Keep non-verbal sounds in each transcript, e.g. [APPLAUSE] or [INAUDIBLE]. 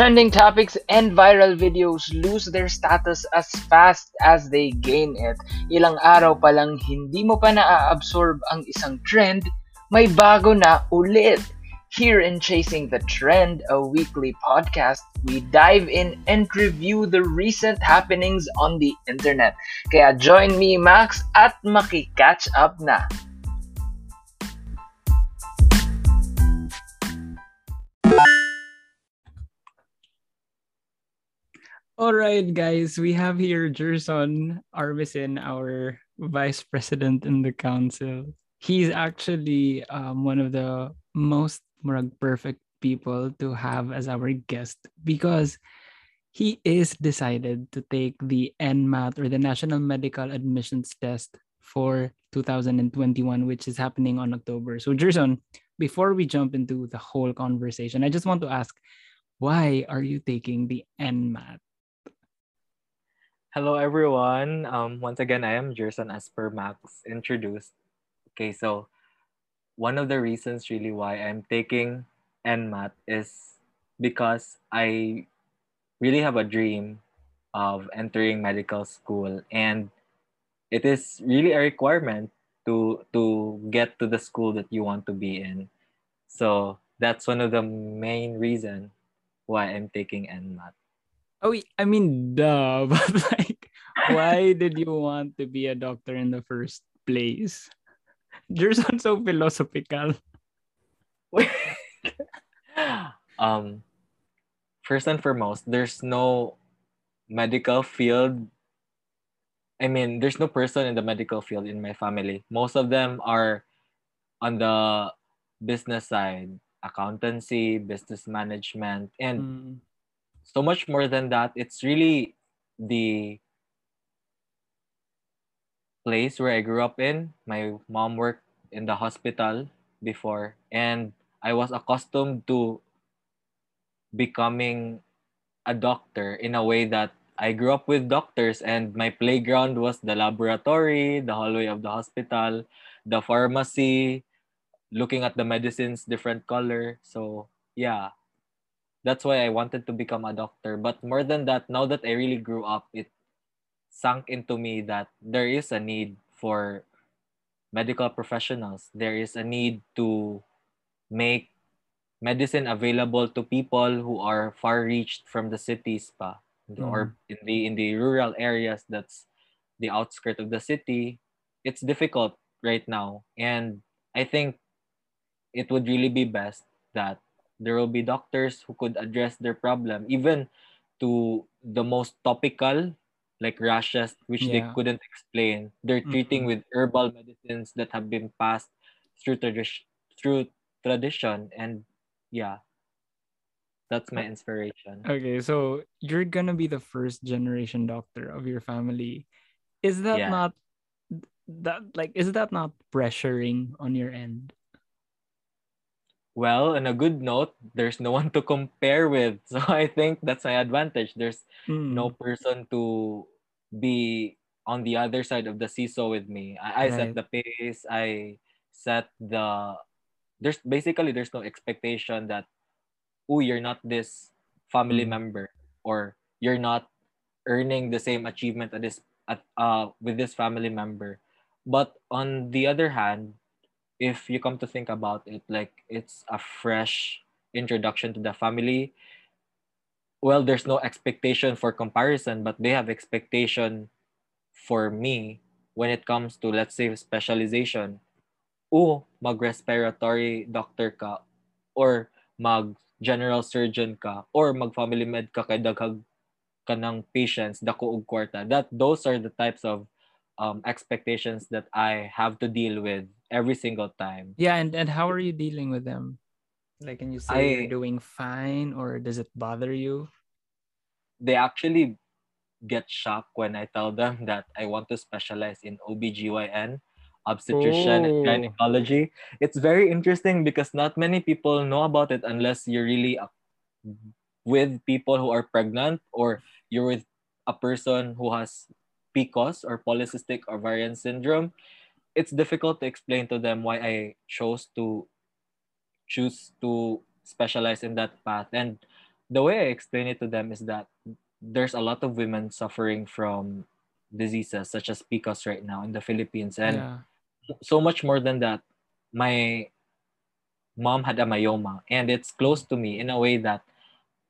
Trending topics and viral videos lose their status as fast as they gain it. Ilang araw pa lang hindi mo pa na-absorb ang isang trend, may bago na ulit. Here in Chasing the Trend, a weekly podcast, we dive in and review the recent happenings on the internet. Kaya join me, Max, at maki-catch up na. All right, guys, we have here Jerson Armecin, our vice president in the council. He's actually um, one of the most perfect people to have as our guest because he is decided to take the NMAT or the National Medical Admissions Test for 2021, which is happening on October. So, Gerson, before we jump into the whole conversation, I just want to ask why are you taking the NMAT? Hello, everyone. Um, once again, I am Jerson as per Max introduced. Okay, so one of the reasons really why I'm taking NMAT is because I really have a dream of entering medical school and it is really a requirement to to get to the school that you want to be in. So that's one of the main reason why I'm taking NMAT. Oh, I mean, duh. [LAUGHS] But like, why did you want to be a doctor in the first place? You're so philosophical. [LAUGHS] um, first and foremost, there's no medical field. I mean, there's no person in the medical field in my family. Most of them are on the business side, accountancy, business management, and mm so much more than that. It's really the place where i grew up in. My mom worked in the hospital before and i was accustomed to becoming a doctor in a way that I grew up with doctors and my playground was the laboratory, the hallway of the hospital, the pharmacy, looking at the medicines different color. So, yeah, that's why I wanted to become a doctor. But more than that, now that I really grew up, it sunk into me that there is a need for medical professionals. There is a need to make medicine available to people who are far reached from the cities pa, mm-hmm. or in the in the rural areas that's the outskirt of the city. It's difficult right now. And I think it would really be best that there will be doctors who could address their problem even to the most topical like rashes which yeah. they couldn't explain they're treating mm-hmm. with herbal medicines that have been passed through tradition through tradition and yeah that's my inspiration okay so you're gonna be the first generation doctor of your family is that yeah. not that like is that not pressuring on your end well, on a good note, there's no one to compare with. [LAUGHS] So I think that's my advantage. There's mm. no person to be on the other side of the seesaw with me. I, I right. set the pace. I set the there's basically there's no expectation that oh you're not this family mm. member or you're not earning the same achievement at this at uh with this family member. But on the other hand, if you come to think about it, like it's a fresh introduction to the family. Well, there's no expectation for comparison, but they have expectation for me when it comes to, let's say, specialization. Oh, mag-respiratory doctor ka or mag-general surgeon ka or mag-family med ka kay daghag ka ng patients dako og kwarta. That those are the types of um, expectations that I have to deal with every single time. Yeah, and, and how are you dealing with them? Like, can you say I, you're doing fine or does it bother you? They actually get shocked when I tell them [LAUGHS] that I want to specialize in OBGYN, obstetrician, oh. and gynecology. It's very interesting because not many people know about it unless you're really uh, with people who are pregnant or you're with a person who has PCOS or polycystic ovarian syndrome, it's difficult to explain to them why I chose to choose to specialize in that path. And the way I explain it to them is that there's a lot of women suffering from diseases such as PCOS right now in the Philippines. And yeah. so much more than that, my mom had a myoma and it's close to me in a way that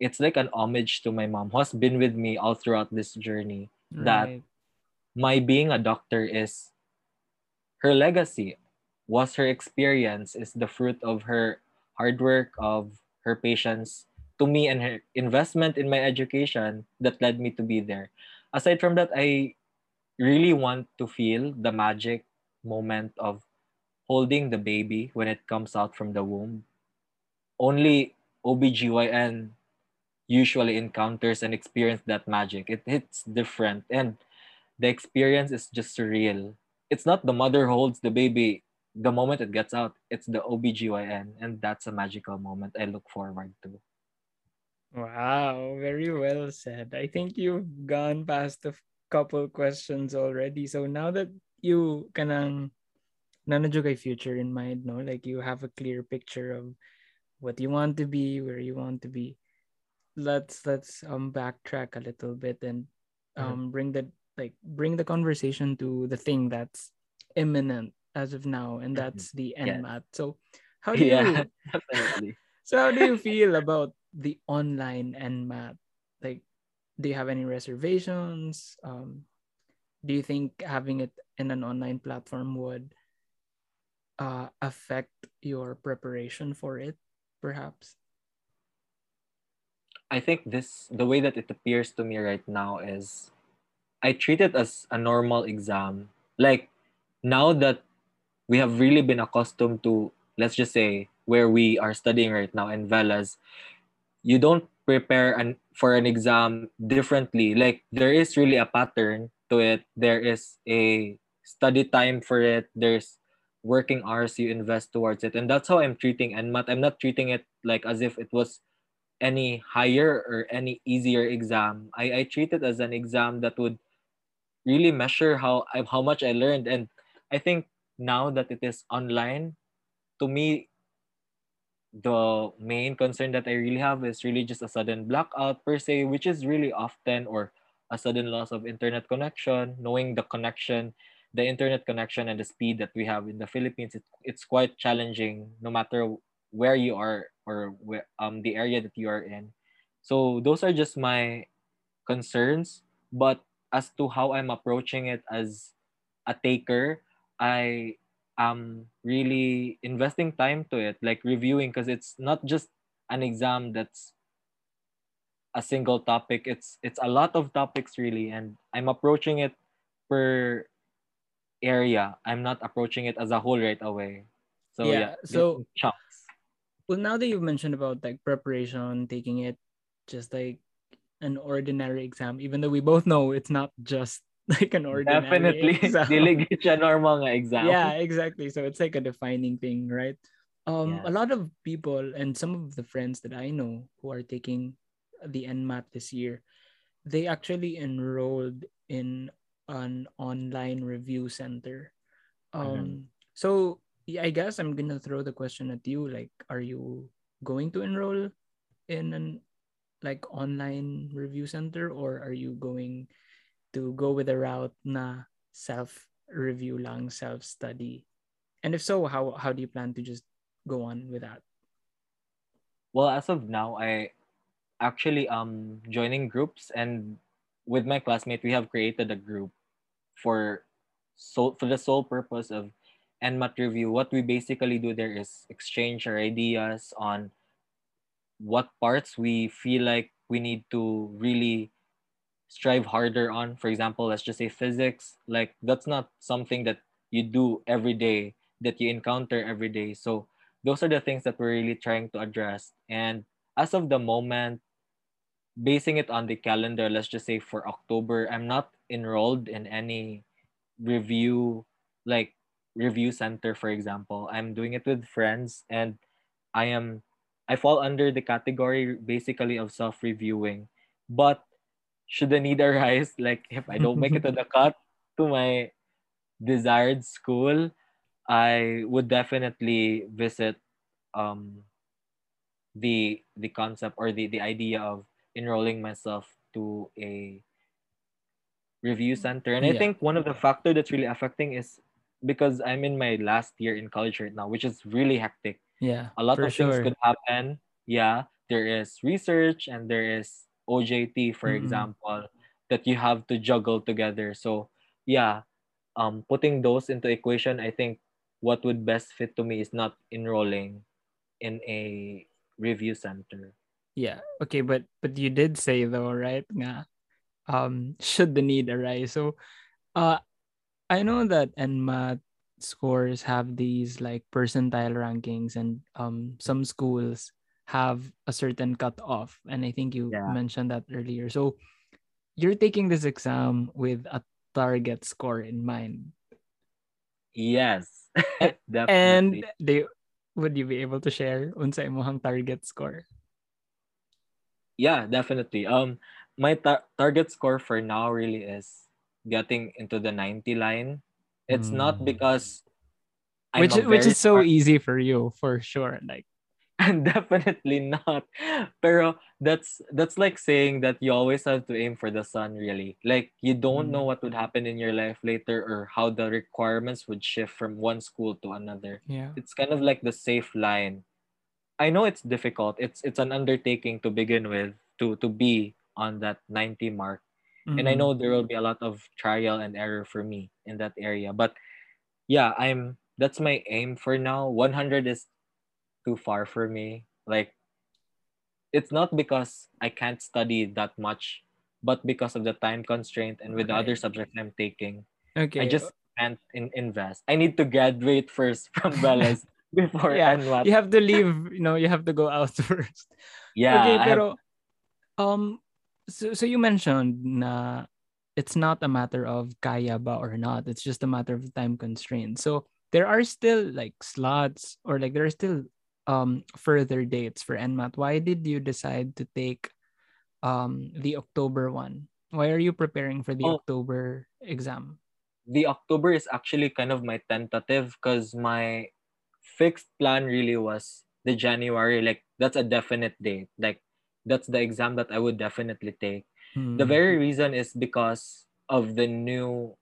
it's like an homage to my mom who has been with me all throughout this journey that my being a doctor is her legacy was her experience is the fruit of her hard work of her patience. To me and her investment in my education that led me to be there. Aside from that i really want to feel the magic moment of holding the baby when it comes out from the womb. Only obgyn usually encounters and experience that magic. It hits different and the experience is just surreal. It's not the mother holds the baby the moment it gets out. It's the OBGYN. And that's a magical moment I look forward to. Wow, very well said. I think you've gone past a couple questions already. So now that you kanang nanadyo kay future in mind, no? Like you have a clear picture of what you want to be, where you want to be. Let's let's um backtrack a little bit and um bring the like bring the conversation to the thing that's imminent as of now, and that's the Yes. NMAT. So how do you yeah, [LAUGHS] definitely. so how do you feel about the online NMAT? Like, do you have any reservations? Um, do you think having it in an online platform would uh, affect your preparation for it, perhaps? I think this the way that it appears to me right now is I treat it as a normal exam. Like now that we have really been accustomed to let's just say where we are studying right now in Velez, you don't prepare an, for an exam differently. Like there is really a pattern to it. There is a study time for it. There's working hours you invest towards it. And that's how I'm treating NMAT. I'm not treating it like as if it was any higher or any easier exam. I, I treat it as an exam that would really measure how I, how much I learned. And I think now that it is online, to me, the main concern that I really have is really just a sudden blackout per se, which is really often or a sudden loss of internet connection, knowing the connection, the internet connection and the speed that we have in the Philippines, it, it's quite challenging no matter where you are or where um the area that you are in. So those are just my concerns. But as to how I'm approaching it as a taker, I am really investing time to it, like reviewing, because it's not just an exam that's a single topic. It's it's a lot of topics really, and I'm approaching it per area. I'm not approaching it as a whole right away. So Yeah, yeah, so- chunks. Well, now that you've mentioned about like preparation, taking it just like an ordinary exam, even though we both know it's not just [LAUGHS] like an ordinary Definitely, [LAUGHS] exam. normal nga exam. Yeah, exactly. So it's like a defining thing, right? Um, a lot of people and some of the friends that I know who are taking the NMAT this year, they actually enrolled in an online review center. Um, so yeah, I guess I'm gonna throw the question at you. Like, are you going to enroll in an like online review center, or are you going to go with a route na self review lang, self study? And if so, how how do you plan to just go on with that? Well, as of now, I actually um joining groups and with my classmate we have created a group for so for the sole purpose of NMAT review. What we basically do there is exchange our ideas on what parts we feel like we need to really strive harder on. For example, let's just say physics. Like that's not something that you do every day, that you encounter every day. So those are the things that we're really trying to address. And as of the moment, basing it on the calendar, let's just say for October, I'm not enrolled in any review, like review center, for example. I'm doing it with friends and I am I fall under the category basically of self-reviewing. But should the need [LAUGHS] arise, like if I don't make it to the [LAUGHS] cut to my desired school, I would definitely visit um the the concept or the the idea of enrolling myself to a review center. And I think one of the factor that's really affecting is because I'm in my last year in college right now, which is really hectic. Yeah. A lot of things could happen. Yeah, there is research and there is OJT, for Mhm. example, that you have to juggle together. So yeah, um, putting those into equation, I think what would best fit to me is not enrolling in a review center. Yeah. Okay, but but you did say though, right? Nga, um, should the need arise. So uh I know that NMAT scores have these like percentile rankings and um some schools have a certain cutoff. And I think you Yeah. mentioned that earlier. So you're taking this exam with a target score in mind. Yes, [LAUGHS] And they would you be able to share unsa imong target score? Yeah, definitely. Um, my tar- target score for now really is getting into the 90 line. It's not Mm. because I'm which which is so smart- easy for you for sure. Like and [LAUGHS] definitely not. Pero that's that's like saying that you always have to aim for the sun really. Like you don't know Mm. what would happen in your life later or how the requirements would shift from one school to another. yeah. It's kind of like the safe line. I know it's difficult. It's it's an undertaking to begin with to to be on that 90 mark. And I Mhm. know there will be a lot of trial and error for me in that area. But yeah, I'm that's my aim for now. 100 is too far for me. Like it's not because I can't study that much, but because of the time constraint and with the other subjects I'm taking. Okay. I just can't in- invest. I need to graduate first [LAUGHS] from Velez [LAUGHS] before Yeah, NMAT. you have to leave, you know, you have to go out [LAUGHS] first. Yeah, okay, I have- um so so you mentioned na it's not a matter of kaya ba or not. It's just a matter of time constraint. So there are still like slots or like there are still um further dates for NMAT. Why did you decide to take um the October one? Why are you preparing for the Oh. October exam? the October is actually kind of my tentative because my fixed plan really was the January. Like that's a definite date. Like that's the exam that I would definitely take. The Hmm. very reason is because of the new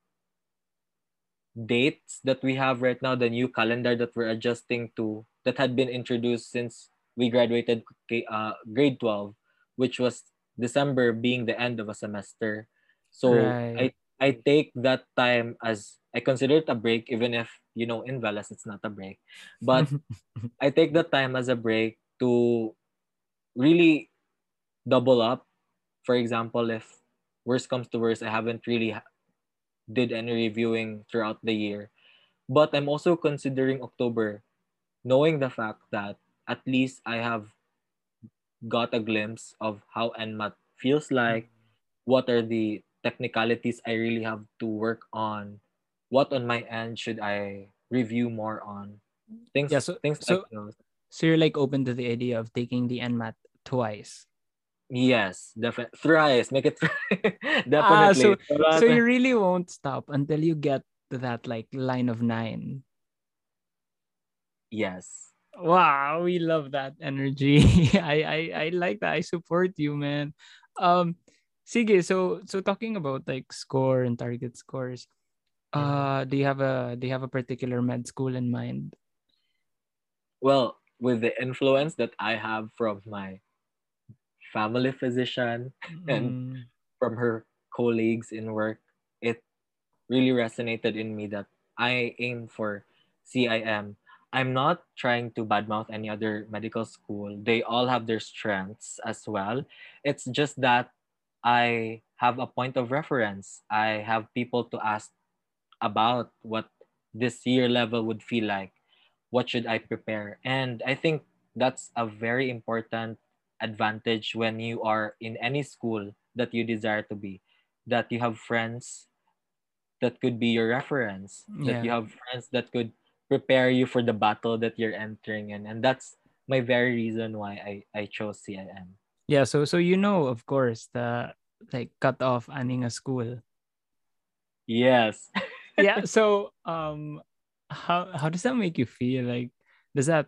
dates that we have right now, the new calendar that we're adjusting to that had been introduced since we graduated uh, grade 12, which was December being the end of a semester. So Right. I I take that time as I consider it a break, even if you know in Velez it's not a break. But [LAUGHS] I take that time as a break to really double up. For example, if worst comes to worst, I haven't really did any reviewing throughout the year. But I'm also considering October, knowing the fact that at least I have got a glimpse of how NMAT feels like, what are the technicalities I really have to work on, what on my end should I review more on. Things, Yeah, so- things so- like those. so you're like open to the idea of taking the NMAT twice. Yes, definitely. Thrice. Make it definitely. [LAUGHS] Ah, so- so you really won't stop until you get to that like line of nine. yes. Wow, we love that energy. [LAUGHS] I, I I like that. I support you, man. Um sige, so so talking about like score and target scores. Mhm. Uh do you have a do you have a particular med school in mind? Well, with the influence that I have from my family physician, [LAUGHS] And- Mm, from her colleagues in work, it really resonated in me that I aim for CIM. I'm not trying to badmouth any other medical school. They all have their strengths as well. It's just that I have a point of reference. I have people to ask about what this year level would feel like. What should I prepare? And I think that's a very important advantage when you are in any school that you desire to be that you have friends that could be your reference yeah. that you have friends that could prepare you for the battle that you're entering in and that's my very reason why I, I chose CIM. Yeah, so so you know of course the like cut off a school. Yes. [LAUGHS] yeah so um how how does that make you feel like does that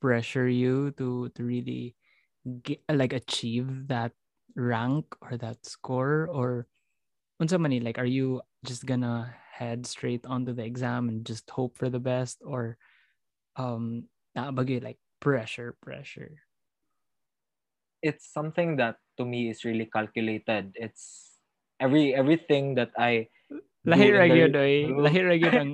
pressure you to to really get, like achieve that rank or that score? Or unsa man like are you just gonna head straight onto the exam and just hope for the best? Or um naabagay like pressure pressure? It's something that to me is really calculated. It's every everything that I lahi ra gyud oy lahi ra gyud ang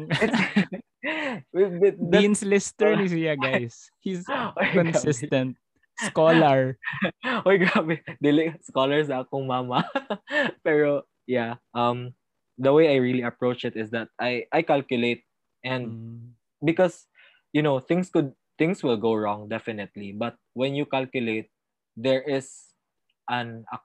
With- with that- Dean's Lister ni siya guys. He's [LAUGHS] Oy, consistent scholar [LAUGHS] Oy, grabe. Dili, scholars na akong mama. [LAUGHS] Pero, yeah. Um, the way I really approach it is that I, I calculate and Mm. because, you know, things could, things will go wrong, definitely. But when you calculate, there is an, a,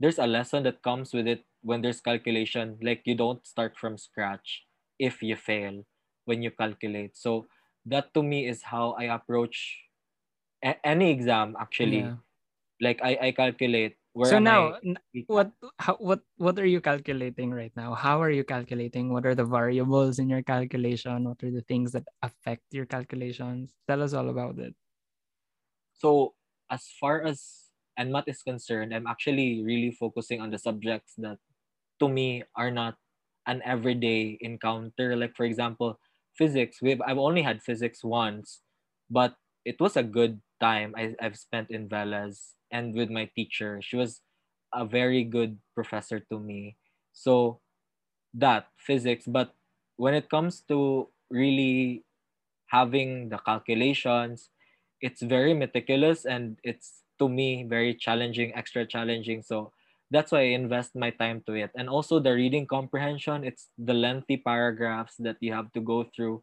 there's a lesson that comes with it when there's calculation. Like, you don't start from scratch if you fail when you calculate. So, that to me is how I approach a- any exam actually. Yeah. like I, I calculate where so now I what how, what what are you calculating right now? How are you calculating? What are the variables in your calculation? What are the things that affect your calculations? Tell us all about it. So as far as NMAT is concerned I'm actually really focusing on the subjects that to me are not an everyday encounter. Like for example physics. We've I've only had physics once but it was a good time I, I've spent in Velez and with my teacher she was a very good professor to me. So that physics but when it comes to really having the calculations it's very meticulous and it's to me very challenging extra challenging. So that's why i invest my time to it. And also the reading comprehension it's the lengthy paragraphs that you have to go through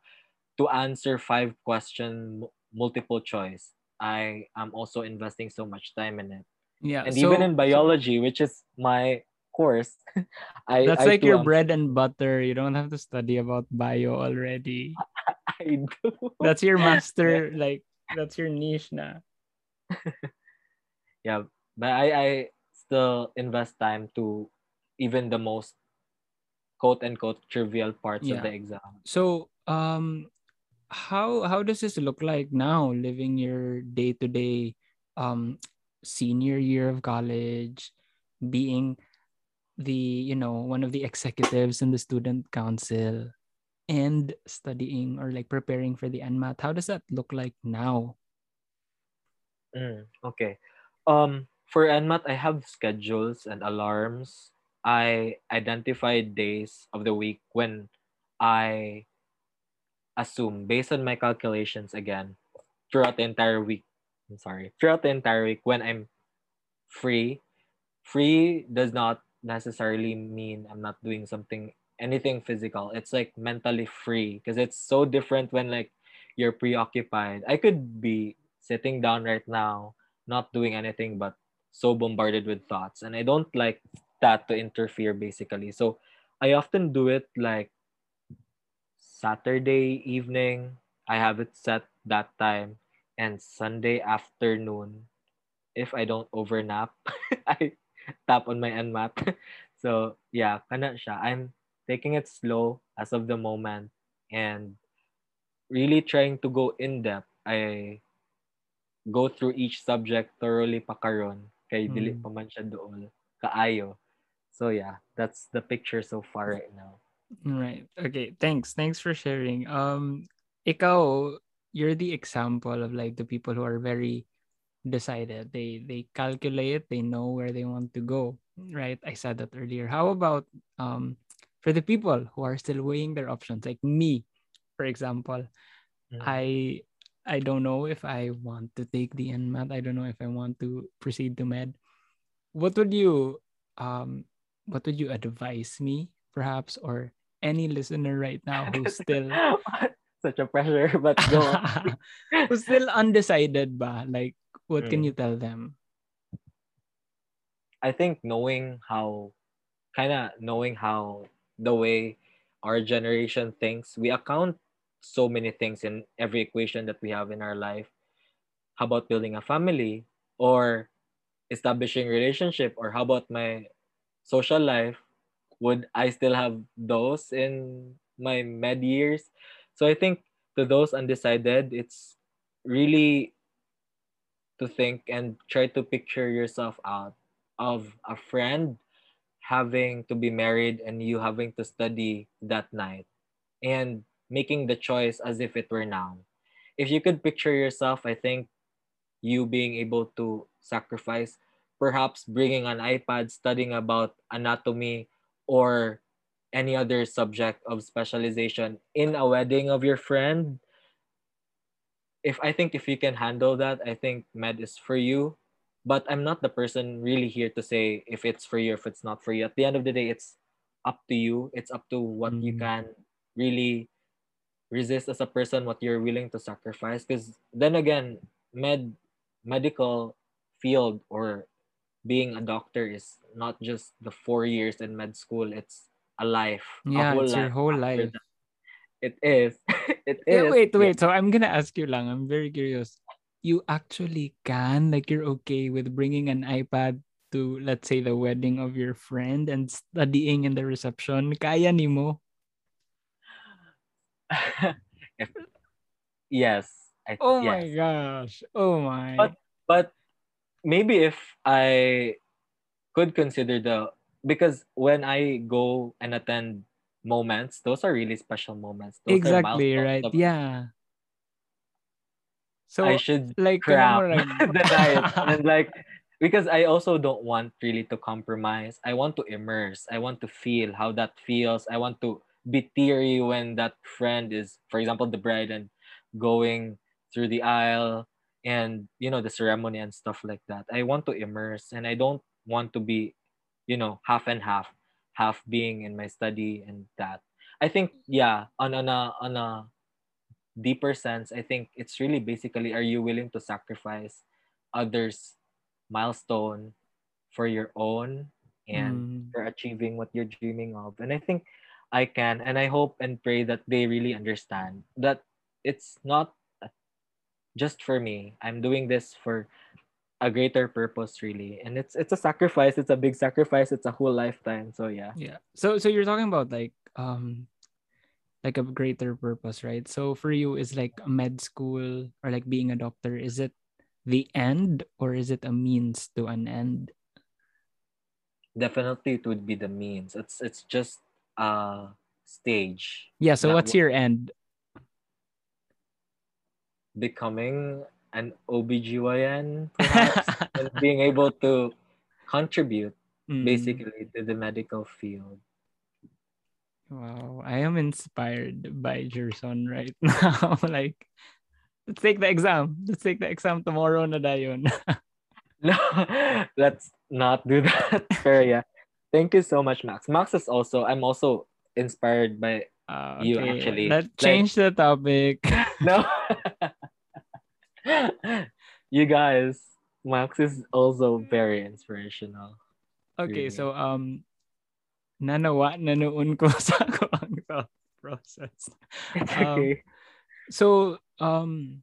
to answer five question multiple choice i am also investing so much time in it. Yeah and so even in biology which is my course [LAUGHS] i that's I like your am- bread and butter. You don't have to study about bio already. [LAUGHS] I do. that's your master like that's your niche na. [LAUGHS] Yeah but i i still invest time to even the most quote unquote trivial parts Yeah. of the exam. So, um, how how does this look like now, living your day to day, um, senior year of college, being the you know one of the executives in the student council, and studying or like preparing for the NMAT? How does that look like now? Mm, okay um for nmat i have schedules and alarms i identify days of the week when i assume based on my calculations again throughout the entire week. I'm sorry. Throughout the entire week when i'm free. Free does not necessarily mean i'm not doing something anything physical. It's like mentally free because it's so different when like you're preoccupied. I could be sitting down right now not doing anything but so bombarded with thoughts and i don't like that to interfere basically. So i often do it like saturday evening i have it set that time and sunday afternoon if i don't overnap [LAUGHS] i tap on my nmat [LAUGHS] so yeah kana siya. I'm taking it slow as of the moment and really trying to go in depth. I go through each subject thoroughly pa karon kay dili Mm. pa man siya dool kaayo. So yeah that's the picture so far right now Right. Okay. Thanks. Thanks for sharing. Um, ikaw, you're the example of like the people who are very decided. They they calculate. They know where they want to go. Right. I said that earlier. How about um for the people who are still weighing their options, like me, for example, Mm. I I don't know if I want to take the NMAT. I don't know if I want to proceed to med. What would you um what would you advise me perhaps or any listener right now [LAUGHS] who's still [LAUGHS] such a pressure but go on. [LAUGHS] who's still undecided ba? Like what can Mm. you tell them? I think knowing how, kind of knowing how the way our generation thinks, we account so many things in every equation that we have in our life. How about building a family or establishing relationship or how about my social life? Would I still have those in my med years? So I think to those undecided, it's really to think and try to picture yourself out of a friend having to be married and you having to study that night and making the choice as if it were now. If you could picture yourself, I think you being able to sacrifice perhaps bringing an iPad, studying about anatomy or any other subject of specialization in a wedding of your friend. If I think if you can handle that, I think med is for you but I'm not the person really here to say if it's for you or if it's not for you. At the end of the day, it's up to you. It's up to what you Mm. can really resist as a person, what you're willing to sacrifice. Because then again, med medical field or being a doctor is not just the four years in med school. It's a life. a Yeah, whole it's your life whole life. that. It is. [LAUGHS] it Yeah, is. wait, Yeah. wait. So I'm gonna ask you lang. I'm very curious. You actually can, like, you're okay with bringing an iPad to, let's say, the wedding of your friend and studying in the reception. Kaya ni mo? [LAUGHS] if, yes. I, Oh yes. my gosh. Oh my. But but maybe if I could consider the because when I go and attend moments, those are really special moments. Those exactly, right? of- Yeah. So, I should like, crap [LAUGHS] the diet [LAUGHS] and like because I also don't want really to compromise. I want to immerse. I want to feel how that feels. I want to be teary when that friend is, for example, the bride and going through the aisle and you know the ceremony and stuff like that. I want to immerse and I don't want to be, you know, half and half, half being in my study and that. I think yeah, on on a on a deeper sense, I think it's really basically are you willing to sacrifice others' milestone for your own and Mm. for achieving what you're dreaming of. And I think I can and I hope and pray that they really understand that it's not just for me. I'm doing this for a greater purpose really. And it's it's a sacrifice, it's a big sacrifice, it's a whole lifetime. So yeah. Yeah. So so you're talking about like um like a greater purpose, right? So for you is like a med school or like being a doctor, is it the end or is it a means to an end? Definitely it would be the means. It's it's just a stage. Yeah, so what's your end? Becoming an OBGYN perhaps [LAUGHS] and being able to contribute Mm. basically to the medical field. Wow, I am inspired by Jerson right [LAUGHS] now. like let's take the exam. Let's take the exam tomorrow na dayon. [LAUGHS] No, let's not do that. Pero yeah. Thank you so much, Max. Max is also I'm also inspired by Ah, You actually, Let's like- change the topic. no [LAUGHS] you guys Max is also very inspirational. Okay, Really. so um nanawa na noon ko [LAUGHS] sa ako ang process. [LAUGHS] okay. So um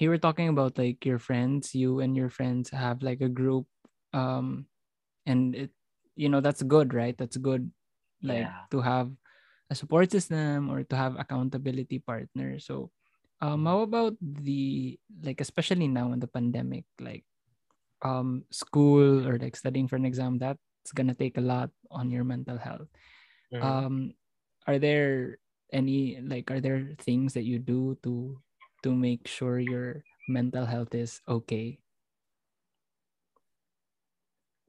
you were talking about like your friends, you and your friends have like a group um and it you know that's good, right? That's good like Yeah. to have a support system or to have accountability partner. So um how about the like especially now in the pandemic like um school or like studying for an exam that's gonna take a lot on your mental health. Mhm. um are there any like are there things that you do to to make sure your mental health is okay?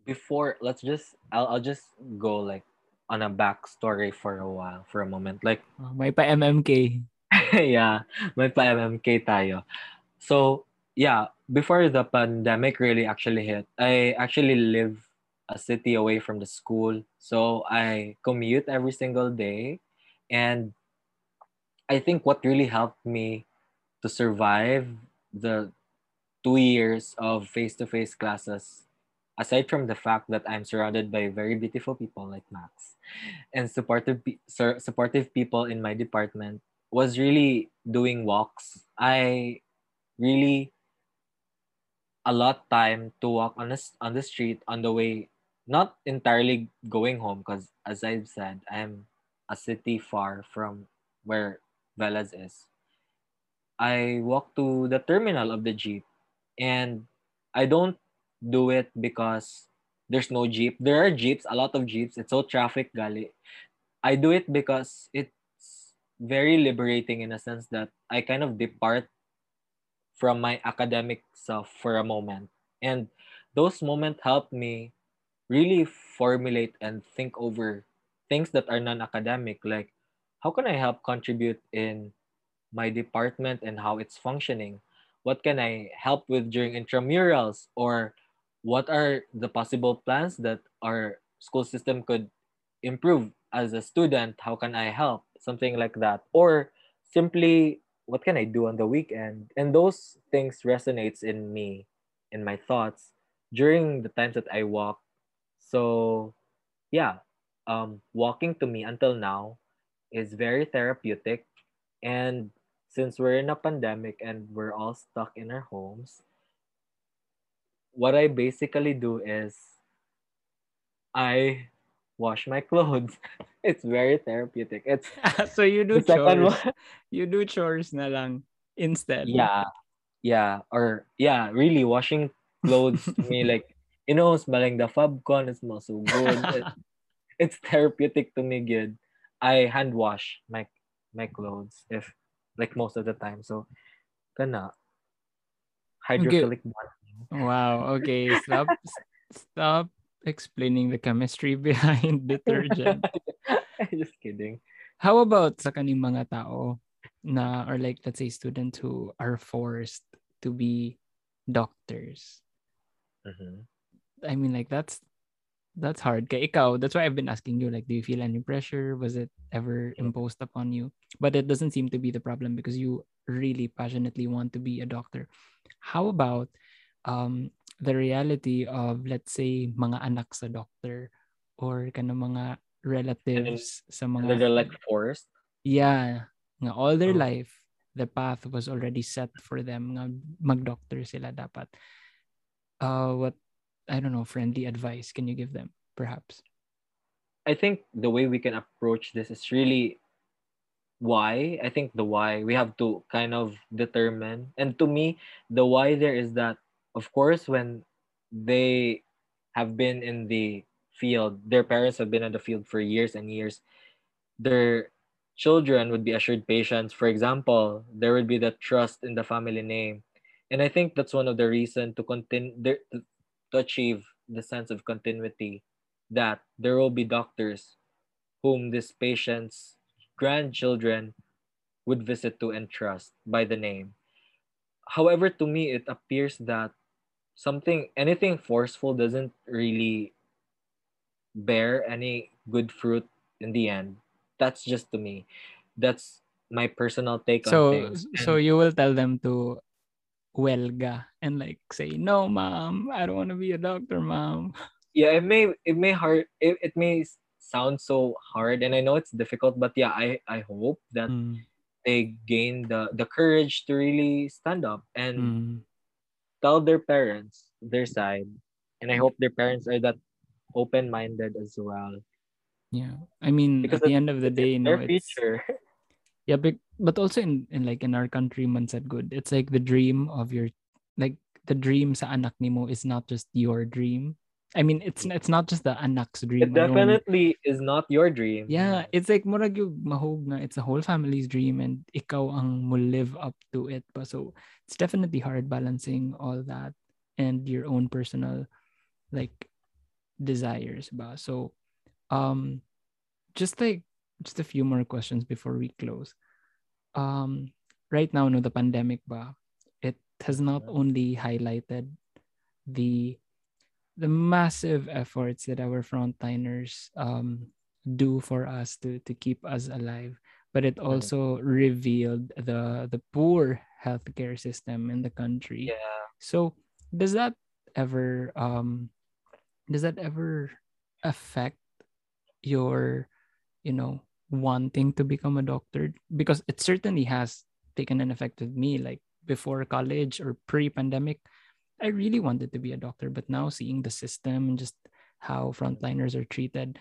Before let's just I'll, I'll just go like on a backstory for a while for a moment. Like Oh, may pa mmk [LAUGHS] yeah may pa MMK tayo. So yeah before the pandemic really actually hit I actually live a city away from the school. So I commute every single day. And I think what really helped me to survive the two years of face-to-face classes aside from the fact that I'm surrounded by very beautiful people like Max and supportive supportive people in my department was really doing walks. I really a lot time to walk on the, on the street on the way not entirely going home because as I've said I'm a city far from where Velez is. I walk to the terminal of the jeep and I don't do it because there's no jeep. There are jeeps, a lot of jeeps. It's so traffic gali. I do it because it's very liberating in a sense that I kind of depart from my academic self for a moment. And those moments help me really formulate and think over things that are non-academic like how can i help contribute in my department and how it's functioning? What can i help with during intramurals? Or what are the possible plans that our school system could improve as a student? How can i help something like that. Or simply what can i do on the weekend? And those things resonates in me in my thoughts during the times that i walk. So yeah, um, walking to me until now is very therapeutic. And since we're in a pandemic and we're all stuck in our homes, what I basically do is I wash my clothes. [LAUGHS] it's very therapeutic. It's [LAUGHS] so you do chores. one. [LAUGHS] You do chores na lang instead. Yeah. Yeah. Or yeah, really washing clothes to me like you know, smelling the Fabcon, it smells so good. It, it's therapeutic to me, good. I hand wash my my clothes if like most of the time. So kana hydrophilic bonding. Wow. Okay. Stop. stop explaining the chemistry [LAUGHS] behind detergent. [LAUGHS] Just kidding. How about sa kaning mga tao na or like let's say students who are forced to be doctors? Mhm. I mean like that's that's hard. Kaya ikaw, that's why I've been asking you like do you feel any pressure? Was it ever imposed upon you? But it doesn't seem to be the problem because you really passionately want to be a doctor. How about um the reality of let's say mga anak sa doctor or kana mga relatives sa And mga they're like forced. yeah nga all their Oh. life the path was already set for them nga mag-doctor sila dapat uh what I don't know friendly advice can you give them perhaps I think the way we can approach this is really why. I think the why we have to kind of determine. And to me, the why there is that, of course, when they have been in the field, their parents have been in the field for years and years, their children would be assured patients. For example, there would be the trust in the family name. And I think that's one of the reasons to continue to achieve the sense of continuity that there will be doctors whom these patients' grandchildren would visit to and trust by the name. However, to me, it appears that something, anything forceful doesn't really bear any good fruit in the end. That's just to me. That's my personal take on so things. so [LAUGHS] you will tell them to huelga and like say no mom I don't want to be a doctor mom yeah it may it may hard it, it may sound so hard and i know it's difficult but yeah i i hope that Mm, they gain the the courage to really stand up and mm. Tell their parents their side and i hope their parents are that open-minded as well yeah I mean Because at the end of the day no their it's future [LAUGHS] Yeah, but, but also in, in like in our country, said good. It's like the dream of your like the dream sa anak nimo is not just your dream. I mean, it's it's not just the anak's dream. it alone. definitely is not your dream Yeah, it's like murag mahog nga it's a whole family's dream and ikaw ang mo live up to it pa. So it's definitely hard balancing all that and your own personal like desires ba. So um just like just a few more questions before we close. Um right now no the pandemic ba it has not only highlighted the the massive efforts that our frontliners um, do for us to to keep us alive. But it also revealed the the poor healthcare system in the country. Yeah. So does that ever um does that ever affect your you know wanting to become a doctor? Because it certainly has taken an effect with me like before college or pre-pandemic i really wanted to be a doctor but now seeing the system and just how frontliners are treated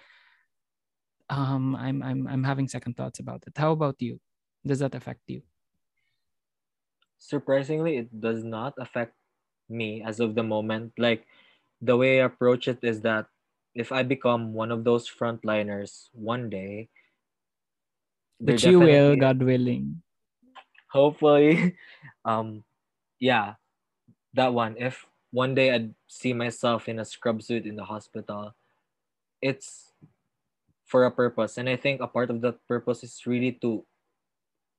um i'm i'm i'm having second thoughts about it how about you does that affect you surprisingly it does not affect me as of the moment. Like the way I approach it is that if I become one of those frontliners one day, they're you will, God willing. hopefully [LAUGHS] um yeah that one if one day i'd see myself in a scrub suit in the hospital it's for a purpose. And i think a part of that purpose is really to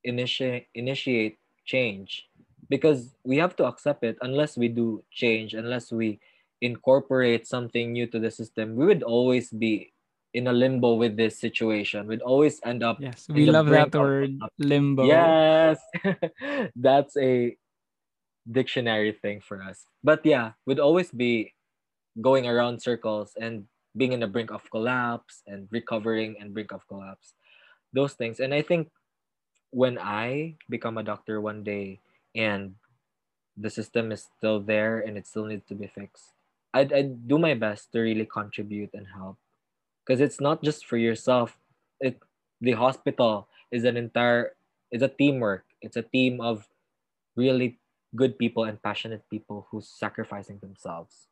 initiate initiate change. Because we have to accept it. Unless we do change unless we incorporate something new to the system we would always be in a limbo with this situation. We'd always end up Yes, we love that word, limbo. Yes. [LAUGHS] That's a dictionary thing for us. But yeah, we'd always be going around circles and being in the brink of collapse and recovering and brink of collapse. Those things. And I think when I become a doctor one day and the system is still there and it still needs to be fixed, I'd, I'd do my best to really contribute and help. Because it's not just for yourself. It the hospital is an entire it's a teamwork. It's a team of really good people and passionate people who's sacrificing themselves.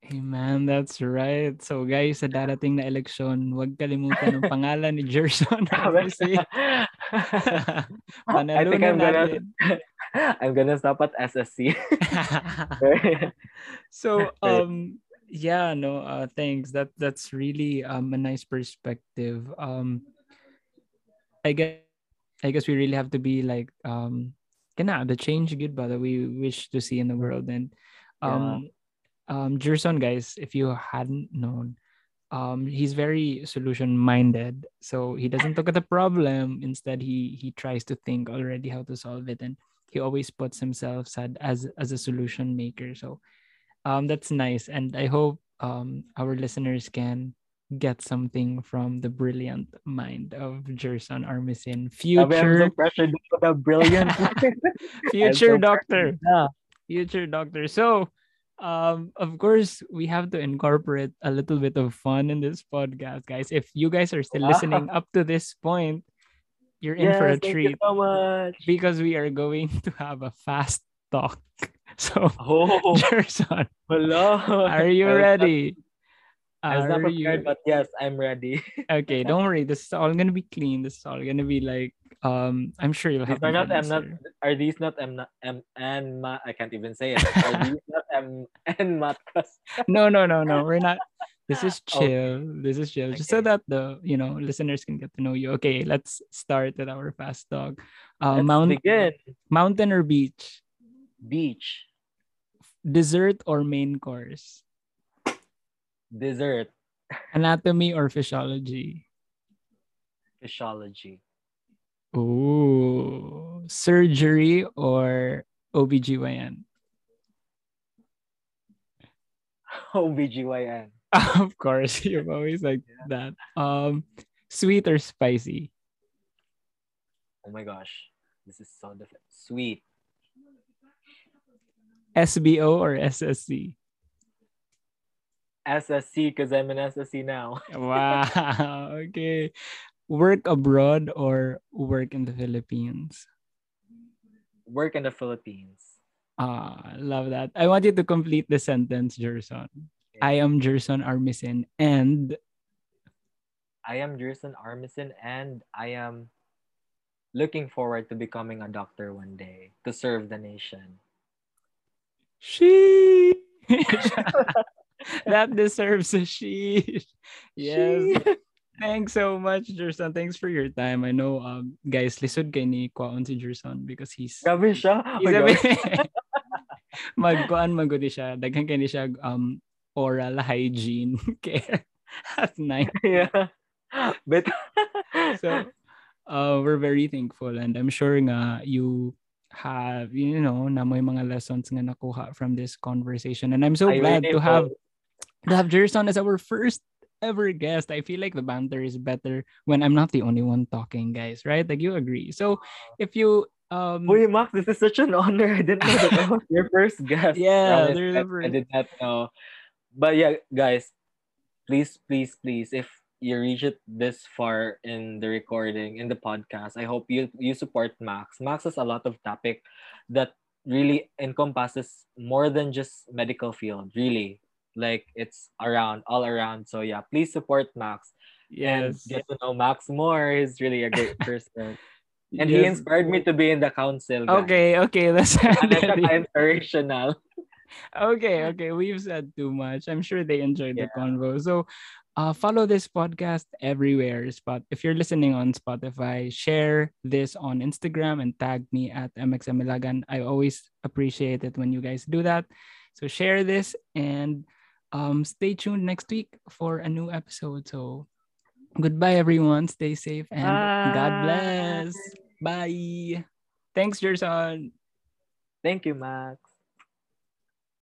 Hey man, that's right. So guys, sa darating na eleksyon, huwag kalimutan ng pangalan ni Jerson. [LAUGHS] Kasi [LAUGHS] I think I'm gonna. [LAUGHS] I'm gonna stop at SSC. so um yeah no uh thanks that that's really um a nice perspective um i guess i guess we really have to be like um kana, the change good ba that we wish to see in the world and um um Jerson guys if you hadn't known um he's very solution minded. So he doesn't look at the problem. Instead he he tries to think already how to solve it. And he always puts himself as as a solution maker. So um that's nice. And i hope um our listeners can get something from the brilliant mind of Jerson Armecin. Sabi, I'm future so pressured for the brilliant. [LAUGHS] [LAUGHS] future so doctor. yeah. future doctor. So um of course we have to incorporate a little bit of fun in this podcast guys. If you guys are still listening up to this point you're in for a treat so much. because we are going [LAUGHS] to have a fast talk. So Oh, Jerson hello. are you ready I was not prepared, you- but yes, I'm ready. [LAUGHS] okay don't worry. This is all gonna be clean. This is all gonna be like um i'm sure you'll have These are not fun M not are these not M not M and ma I can't even say it. Are these [LAUGHS] not M and no no no no. We're not this is [LAUGHS] Okay. chill. This is chill. Just so that the you know listeners can get to know you. Okay let's start with our fast talk uh Let's mount begin. mountain or beach? Beach. dessert or main course Dessert. anatomy or physiology Physiology. Ooh, surgery or OBGYN? [LAUGHS] OBGYN. [LAUGHS] of course, you've always like that. Um, sweet or spicy? Oh my gosh. This is so different. Sweet. SBO or SSC? SSC because I'm an SSC now. [LAUGHS] Wow. Okay. Work abroad or work in the Philippines? Work in the Philippines. Ah, love that. I want you to complete the sentence, Jerson. I am Jerson Armecin and I am Jerson Armecin and I am looking forward to becoming a doctor one day to serve the nation. she. [LAUGHS] [LAUGHS] that deserves a sheesh. Yes. [LAUGHS] Thanks so much, Gerson. Thanks for your time. I know, um, guys, lisod kay ni Kwaon si Gerson because he's Grabe siya. Oh he's my a [LAUGHS] magkuan magudi siya. Daghan kay ni siya um oral hygiene care at night. yeah. But So uh, we're very thankful and I'm sure nga you have you know na may mga lessons nga nakuha from this conversation and I'm so I glad really to have hope- Jerson as our first ever guest. I feel like the banter is better when I'm not the only one talking, guys, right? Like you agree. So if you um Uy, Max, this is such an honor. I didn't know that I was your first [LAUGHS] guest. Yeah, Promise, I, I did not know. But yeah, guys, please, please, please, if you reach it this far in the recording, in the podcast, I hope you you support Max. Max has a lot of topic that really encompasses more than just medical field, really. Like it's around, all around. So yeah, please support Max and get to know Max more. He's really a great [LAUGHS] person. And he inspired me to be in the council. guys. Okay, okay, let's [LAUGHS] Ano end siya it. [LAUGHS] ka-inspirational. okay, okay. We've said too much. I'm sure they enjoyed the convo. So uh, follow this podcast everywhere. Spot if you're listening on Spotify, share this on Instagram and tag me at MXMilagan. I always appreciate it when you guys do that. So share this and um, stay tuned next week for a new episode. So goodbye everyone. Stay safe and God bless. Bye. Thanks, Jerson. Thank you, Max.